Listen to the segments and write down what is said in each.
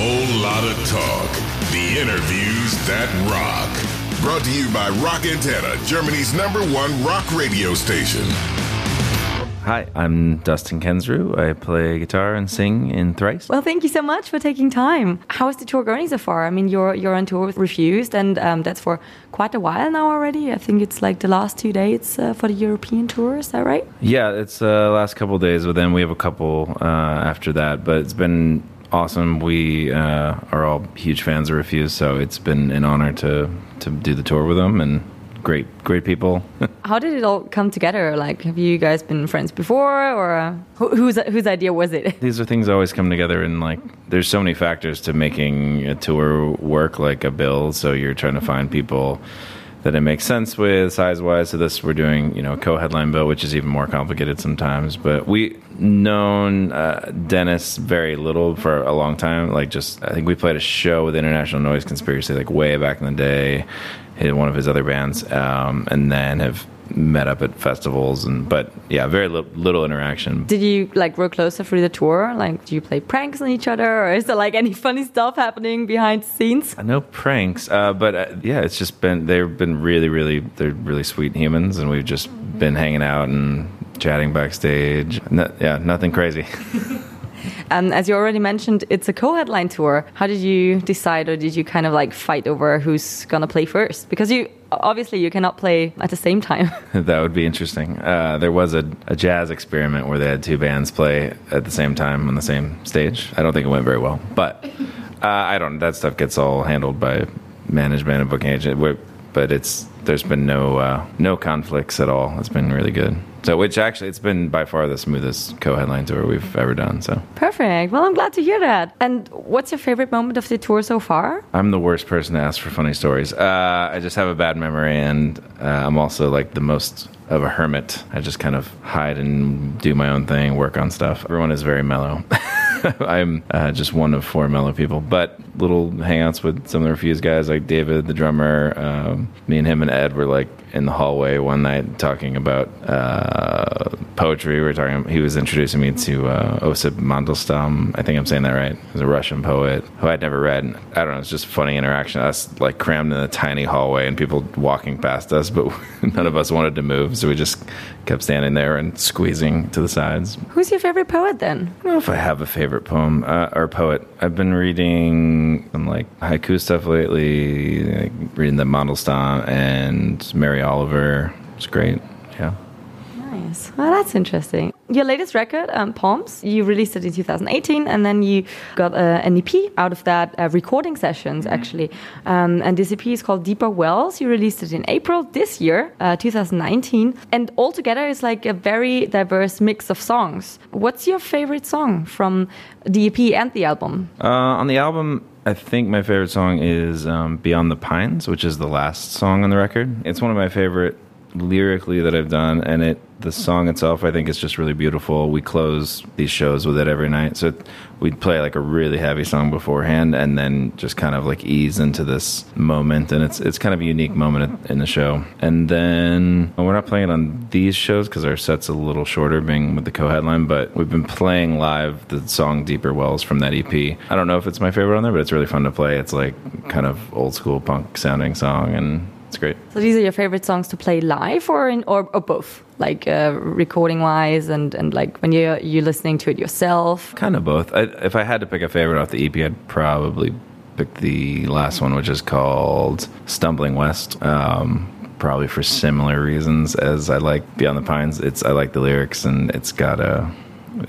whole lot of talk. The interviews that rock. Brought to you by Rock Antenne, Germany's number one rock radio station. Hi, I'm Dustin Kensrue. I play guitar and sing in Thrice. Well, thank you so much for taking time. How is the tour going so far? I mean, you're you're on tour with Refused, and um, that's for quite a while now already. I think it's like the last two dates uh, for the European tour. Is that right? Yeah, it's the uh, last couple days, but then we have a couple uh, after that. But it's been awesome. We uh, are all huge fans of Refused, so it's been an honor to to do the tour with them and great, great people. How did it all come together? Like, have you guys been friends before, or uh, whose whose idea was it? These are things that always come together, and like, there's so many factors to making a tour work, like a bill. So you're trying to find people that it makes sense with size wise. So this we're doing, you know, co-headline bill, which is even more complicated sometimes. But we known uh, Dennis very little for a long time. Like just I think we played a show with International Noise Conspiracy like way back in the day, in one of his other bands, um, and then have met up at festivals and but yeah very li- little interaction. Did you like grow closer through the tour? Like do you play pranks on each other or is there like any funny stuff happening behind the scenes? No pranks uh, but uh, yeah it's just been they've been really really they're really sweet humans and we've just been hanging out and chatting backstage. No, yeah nothing crazy Um, as you already mentioned, it's a co-headline tour. How did you decide, or did you kind of like fight over who's gonna play first? Because you obviously you cannot play at the same time. that would be interesting. Uh, there was a, a, jazz experiment where they had two bands play at the same time on the same stage. I don't think it went very well, but uh, I don't. That stuff gets all handled by management and booking agent. But it's there's been no uh, no conflicts at all. It's been really good. So, which actually, it's been by far the smoothest co-headline tour we've ever done. So perfect. Well, I'm glad to hear that. And what's your favorite moment of the tour so far? I'm the worst person to ask for funny stories. Uh, I just have a bad memory, and uh, I'm also like the most of a hermit. I just kind of hide and do my own thing, work on stuff. Everyone is very mellow. I'm uh, just one of four mellow people, but little hangouts with some of the Refused guys, like David, the drummer. Um, me and him and Ed were like in the hallway one night talking about uh, poetry. We were talking. He was introducing me to uh, Osip Mandelstam. I think I'm saying that right. He's a Russian poet who I'd never read. I don't know. It's just funny interaction. Us like crammed in a tiny hallway and people walking past us, but none of us wanted to move, so we just kept standing there and squeezing to the sides. Who's your favorite poet then? I don't know if I have a favorite poem uh, or poet. I've been reading some like haiku stuff lately, like reading the Mandelstam and Mary Oliver. It's great. Yeah. Nice. Well, that's interesting. Your latest record, um, Palms, you released it in 2018, and then you got uh, an EP out of that, uh, recording sessions mm -hmm. actually. Um, and this EP is called Deeper Wells. You released it in April this year, uh, 2019, and altogether it's like a very diverse mix of songs. What's your favorite song from the EP and the album? Uh, on the album, I think my favorite song is um, Beyond the Pines, which is the last song on the record. It's one of my favorite lyrically that I've done, and it the song itself I think is just really beautiful. We close these shows with it every night, so we'd play like a really heavy song beforehand, and then just kind of like ease into this moment, and it's it's kind of a unique moment in the show. And then well, we're not playing it on these shows because our set's a little shorter, being with the co-headline, but we've been playing live the song "Deeper Wells" from that EP. I don't know if it's my favorite on there, but it's really fun to play. It's like kind of old school punk sounding song, and it's great. So these are your favorite songs to play live, or in, or, or both, like uh, recording wise, and, and like when you're you listening to it yourself. Kind of both. I, if I had to pick a favorite off the EP, I'd probably pick the last one, which is called "Stumbling West." Um, probably for similar reasons as I like Beyond the Pines. It's I like the lyrics and it's got a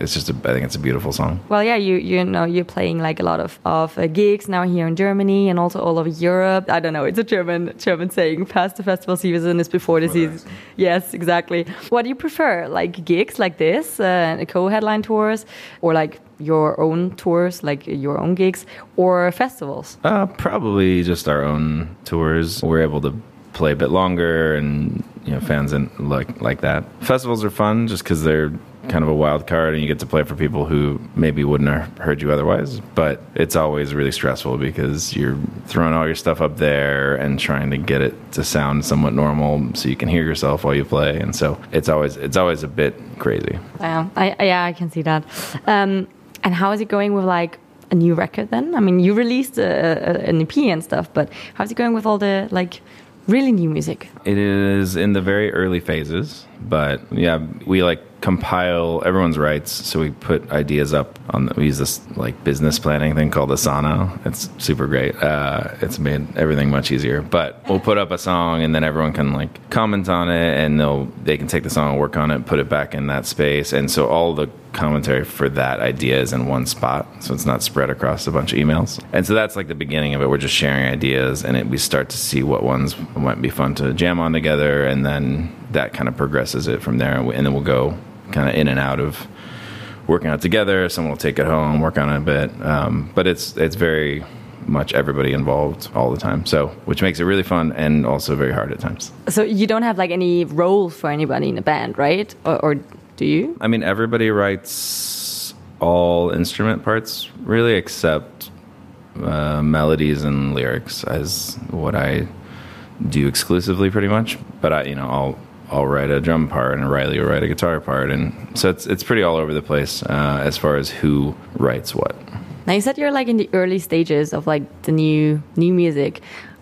it's just a, I think it's a beautiful song. Well, yeah, you you know you're playing like a lot of of uh, gigs now here in Germany and also all over Europe. I don't know, it's a German German saying. Past the festival season is before the season. Yes, exactly. What do you prefer, like gigs like this, uh, co-headline tours, or like your own tours, like your own gigs, or festivals? Uh, probably just our own tours. We're able to play a bit longer and you know fans and like like that. Festivals are fun just because they're kind of a wild card and you get to play for people who maybe wouldn't have heard you otherwise. But it's always really stressful because you're throwing all your stuff up there and trying to get it to sound somewhat normal so you can hear yourself while you play. And so it's always it's always a bit crazy. Yeah, I, yeah, I can see that. Um, and how is it going with like a new record then? I mean, you released a, a, an EP and stuff, but how's it going with all the like really new music? It is in the very early phases, but yeah, we like compile everyone's rights. So we put ideas up on. The, we use this like business planning thing called Asana. It's super great. Uh, it's made everything much easier. But we'll put up a song, and then everyone can like comment on it, and they'll they can take the song, and work on it, put it back in that space, and so all the commentary for that idea is in one spot, so it's not spread across a bunch of emails. And so that's like the beginning of it. We're just sharing ideas, and it, we start to see what ones might be fun to jam on together, and then that kind of progresses it from there, and then we'll go kind of in and out of working out together. Someone will take it home, work on it a bit, um, but it's it's very much everybody involved all the time. So, which makes it really fun and also very hard at times. So you don't have like any role for anybody in a band, right? Or, or do you? I mean, everybody writes all instrument parts, really, except uh, melodies and lyrics, as what I do exclusively, pretty much. But I, you know, I'll I'll write a drum part, and Riley will write a guitar part, and so it's it's pretty all over the place uh, as far as who writes what. Now you said you're like in the early stages of like the new new music.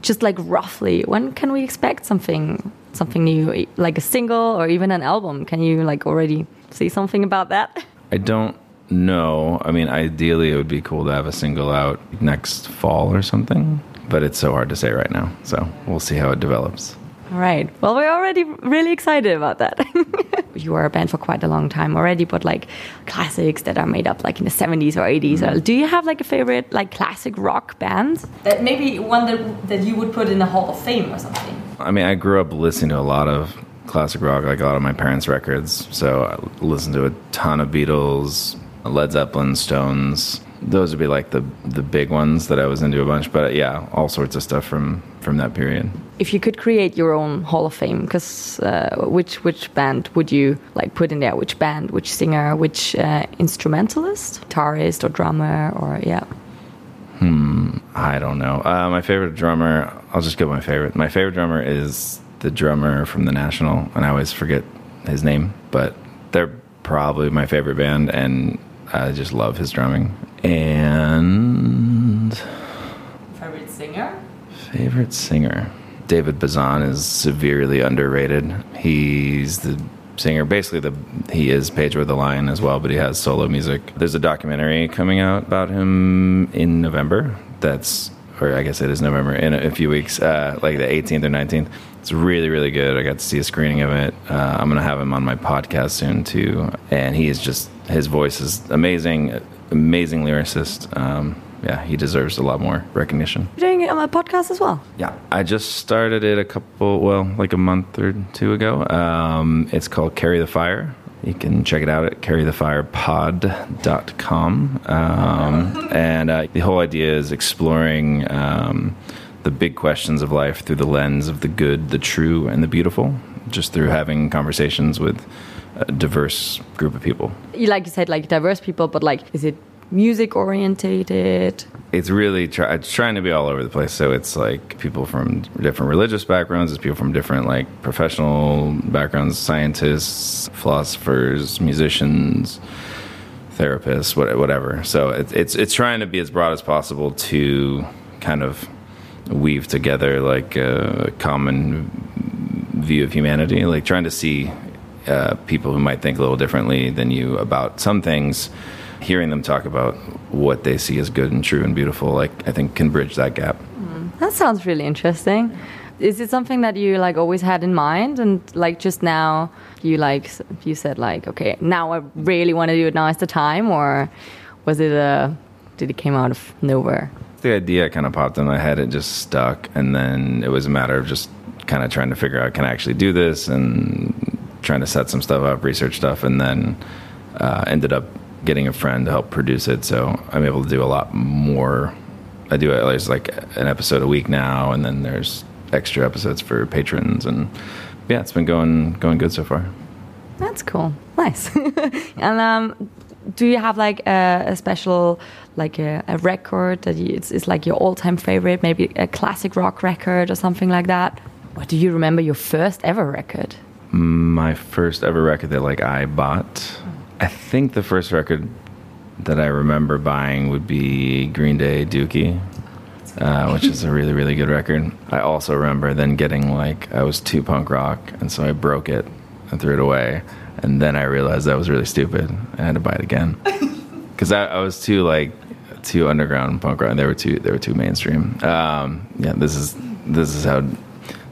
Just like roughly, when can we expect something something new, like a single or even an album? Can you like already say something about that? I don't know. I mean, ideally, it would be cool to have a single out next fall or something, but it's so hard to say right now. So we'll see how it develops. All right. Well, we're already really excited about that. you were a band for quite a long time already, but like classics that are made up like in the 70s or 80s. Mm. Do you have like a favorite like classic rock band? That maybe one that, that you would put in the Hall of Fame or something? I mean, I grew up listening to a lot of classic rock, like a lot of my parents' records. So I listened to a ton of Beatles, Led Zeppelin, Stones. Those would be like the the big ones that I was into a bunch. But yeah, all sorts of stuff from from that period. If you could create your own Hall of Fame, because uh, which which band would you like put in there? Which band? Which singer? Which uh, instrumentalist, guitarist, or drummer? Or yeah. Hmm. I don't know. Uh, my favorite drummer. I'll just go my favorite. My favorite drummer is the drummer from the National, and I always forget his name, but they're probably my favorite band, and I just love his drumming. And favorite singer? Favorite singer. David Bazan is severely underrated. He's the singer. Basically, the he is Pedro the Lion as well, but he has solo music. There's a documentary coming out about him in November. That's or I guess it is November in a, a few weeks, uh, like the 18th or 19th. It's really, really good. I got to see a screening of it. Uh, I'm gonna have him on my podcast soon too, and he is just his voice is amazing, amazing lyricist. Um, yeah, he deserves a lot more recognition. You're doing it on my podcast as well. Yeah, I just started it a couple, well, like a month or two ago. Um, it's called Carry the Fire. You can check it out at carrythefirepod.com. Um, and uh, the whole idea is exploring um, the big questions of life through the lens of the good, the true, and the beautiful, just through having conversations with a diverse group of people. You like you said, like diverse people, but like, is it music orientated? It's really try, it's trying to be all over the place. So it's like people from different religious backgrounds, it's people from different like professional backgrounds, scientists, philosophers, musicians, therapists, whatever. So it's it's it's trying to be as broad as possible to kind of weave together like a common view of humanity, like trying to see uh, people who might think a little differently than you about some things hearing them talk about what they see as good and true and beautiful, like I think can bridge that gap. Mm. That sounds really interesting. Is it something that you like always had in mind, and like just now you like you said like okay now I really want to do it now is the time, or was it a did it came out of nowhere? The idea kind of popped in my head. It just stuck, and then it was a matter of just kind of trying to figure out can I actually do this and trying to set some stuff up, research stuff, and then uh, ended up getting a friend to help produce it. So I'm able to do a lot more. I do least like an episode a week now, and then there's extra episodes for patrons, and yeah, it's been going going good so far. That's cool. Nice. and um, do you have like a, a special like a, a record that you, it's, it's like your all time favorite, maybe a classic rock record or something like that? Or do you remember your first ever record? My first ever record that like I bought. I think the first record that I remember buying would be Green Day Dookie, uh, which is a really, really good record. I also remember then getting like, I was too punk rock, and so I broke it and threw it away. And then I realized that was really stupid. I had to buy it again. Because I, I was too like, too underground punk rock. They were too, they were too mainstream. Um, yeah, this is, this is how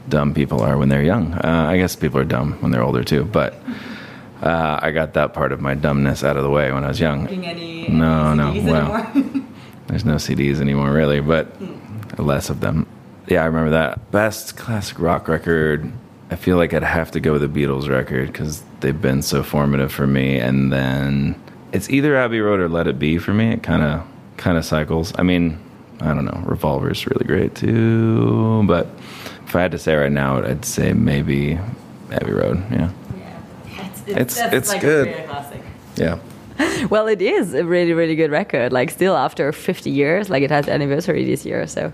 dumb people are when they're young. Uh, I guess people are dumb when they're older too, but uh, I got that part of my dumbness out of the way when I was young. Any, No, no, well, There's no CDs anymore, really, but less of them. Yeah, I remember that. Best classic rock record. I feel like I'd have to go with the Beatles record because they've been so formative for me. And then it's either Abbey Road or Let It Be for me. It kind of kind of cycles. I mean, I don't know. Revolver's really great too, but if I had to say right now, I'd say maybe Abbey Road. Yeah, Yeah, It's- that's it's like good. A classic. yeah. Well, it is a really, really good record. Like, still after 50 years, like it has anniversary this year. So,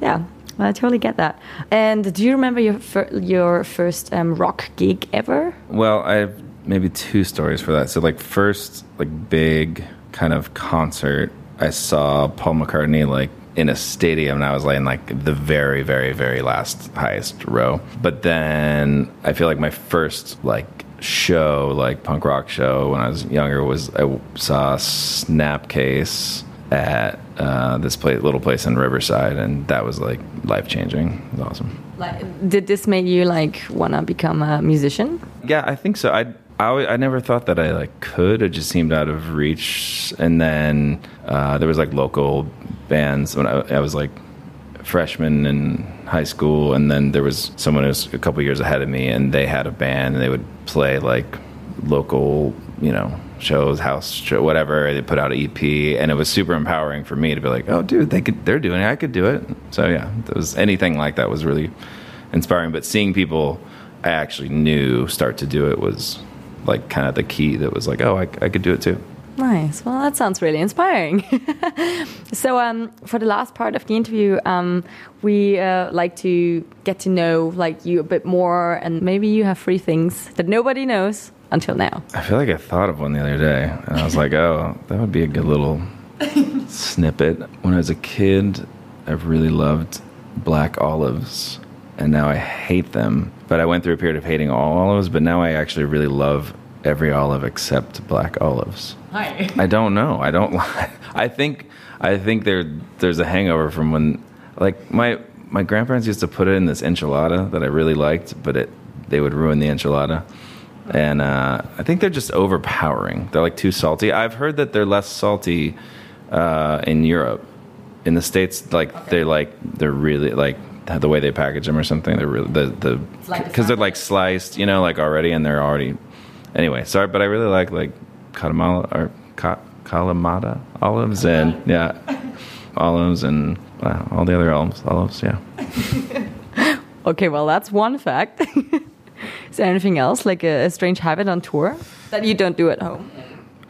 yeah, well, I totally get that. And do you remember your fir- your first um, rock gig ever? Well, I have maybe two stories for that. So, like, first, like, big kind of concert, I saw Paul McCartney, like, in a stadium, and I was like in like the very, very, very last highest row. But then I feel like my first like show, like punk rock show, when I was younger, was I saw Snapcase at uh, this place, little place in Riverside, and that was like life changing. It was awesome. Like, did this make you like wanna become a musician? Yeah, I think so. I, I, I never thought that I like could. It just seemed out of reach. And then uh, there was like local bands when I, I was like freshman in high school, and then there was someone who was a couple years ahead of me, and they had a band, and they would play like local, you know, shows, house show, whatever. They put out an EP, and it was super empowering for me to be like, oh, dude, they could, they're doing it, I could do it. So yeah, it was anything like that was really inspiring. But seeing people I actually knew start to do it was like kind of the key that was like, oh, I, I could do it too. Nice. Well, that sounds really inspiring. so, um, for the last part of the interview, um, we uh, like to get to know like you a bit more, and maybe you have three things that nobody knows until now. I feel like I thought of one the other day, and I was like, oh, that would be a good little snippet. When I was a kid, I really loved black olives, and now I hate them. But I went through a period of hating all olives, but now I actually really love every olive except black olives. Hi. I don't know. I don't. I think. I think there. There's a hangover from when, like my my grandparents used to put it in this enchilada that I really liked, but it they would ruin the enchilada, and uh, I think they're just overpowering. They're like too salty. I've heard that they're less salty uh, in Europe. In the states, like they're like they're really like the way they package them or something. They're really the the like because they're like sliced, you know, like already, and they're already. Anyway, sorry, but I really like like Kalamala or Ka, Kalamata olives and uh-huh. yeah, olives and wow, all the other olives. Olives, yeah. Okay, well, that's one fact. Is there anything else, like a, a strange habit on tour that you don't do at home?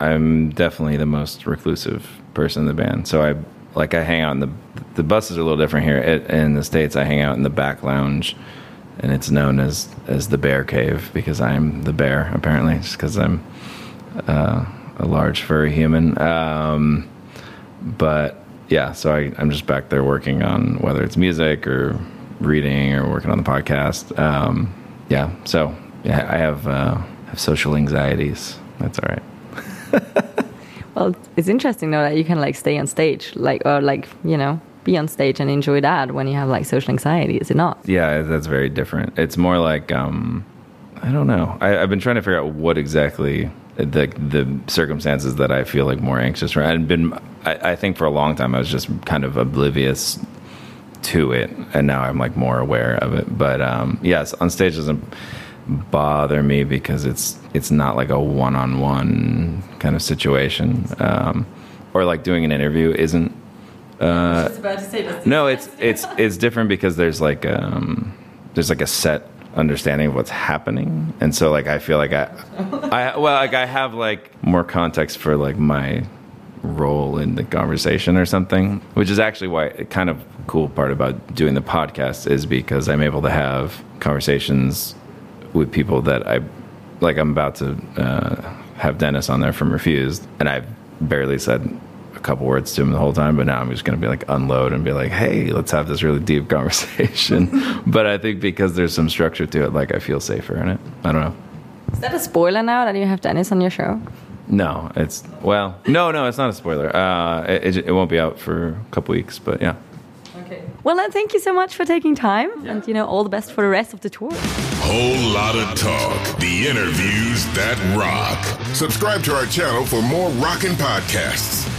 I'm definitely the most reclusive person in the band. So I like I hang out in the the buses are a little different here It, in the states. I hang out in the back lounge, and it's known as as the bear cave because I'm the bear apparently, just because I'm uh, a large furry human. Um, but yeah, so I, I'm just back there working on whether it's music or reading or working on the podcast. Um, yeah, so yeah, I have uh, have social anxieties. That's all right. Well, it's interesting though that you can like stay on stage, like or like you know be on stage and enjoy that when you have like social anxiety. Is it not? Yeah, that's very different. It's more like um, I don't know. I, I've been trying to figure out what exactly the the circumstances that I feel like more anxious. Right, I've been. I, I think for a long time I was just kind of oblivious to it, and now I'm like more aware of it. But um, yes, on stage doesn't bother me because it's it's not like a one on one kind of situation, um, or like doing an interview isn't I was about to say no, it's it's it's different because there's like um there's like a set understanding of what's happening, and so like I feel like I I well like I have like more context for like my role in the conversation or something, which is actually why kind of cool part about doing the podcast is because I'm able to have conversations with people that I like. I'm about to uh, have Dennis on there from Refused, and I've barely said a couple words to him the whole time, but now I'm just going to be like unload and be like, hey, let's have this really deep conversation. but I think because there's some structure to it, like I feel safer in it. I don't know. Is that a spoiler now that you have Dennis on your show? No, it's well, no, no, it's not a spoiler. Uh, it, it, it won't be out for a couple weeks, but yeah. Okay. Well, then, thank you so much for taking time, yeah. and you know, all the best for the rest of the tour. Whole lot of talk. The interviews that rock. Subscribe to our channel for more rockin' podcasts.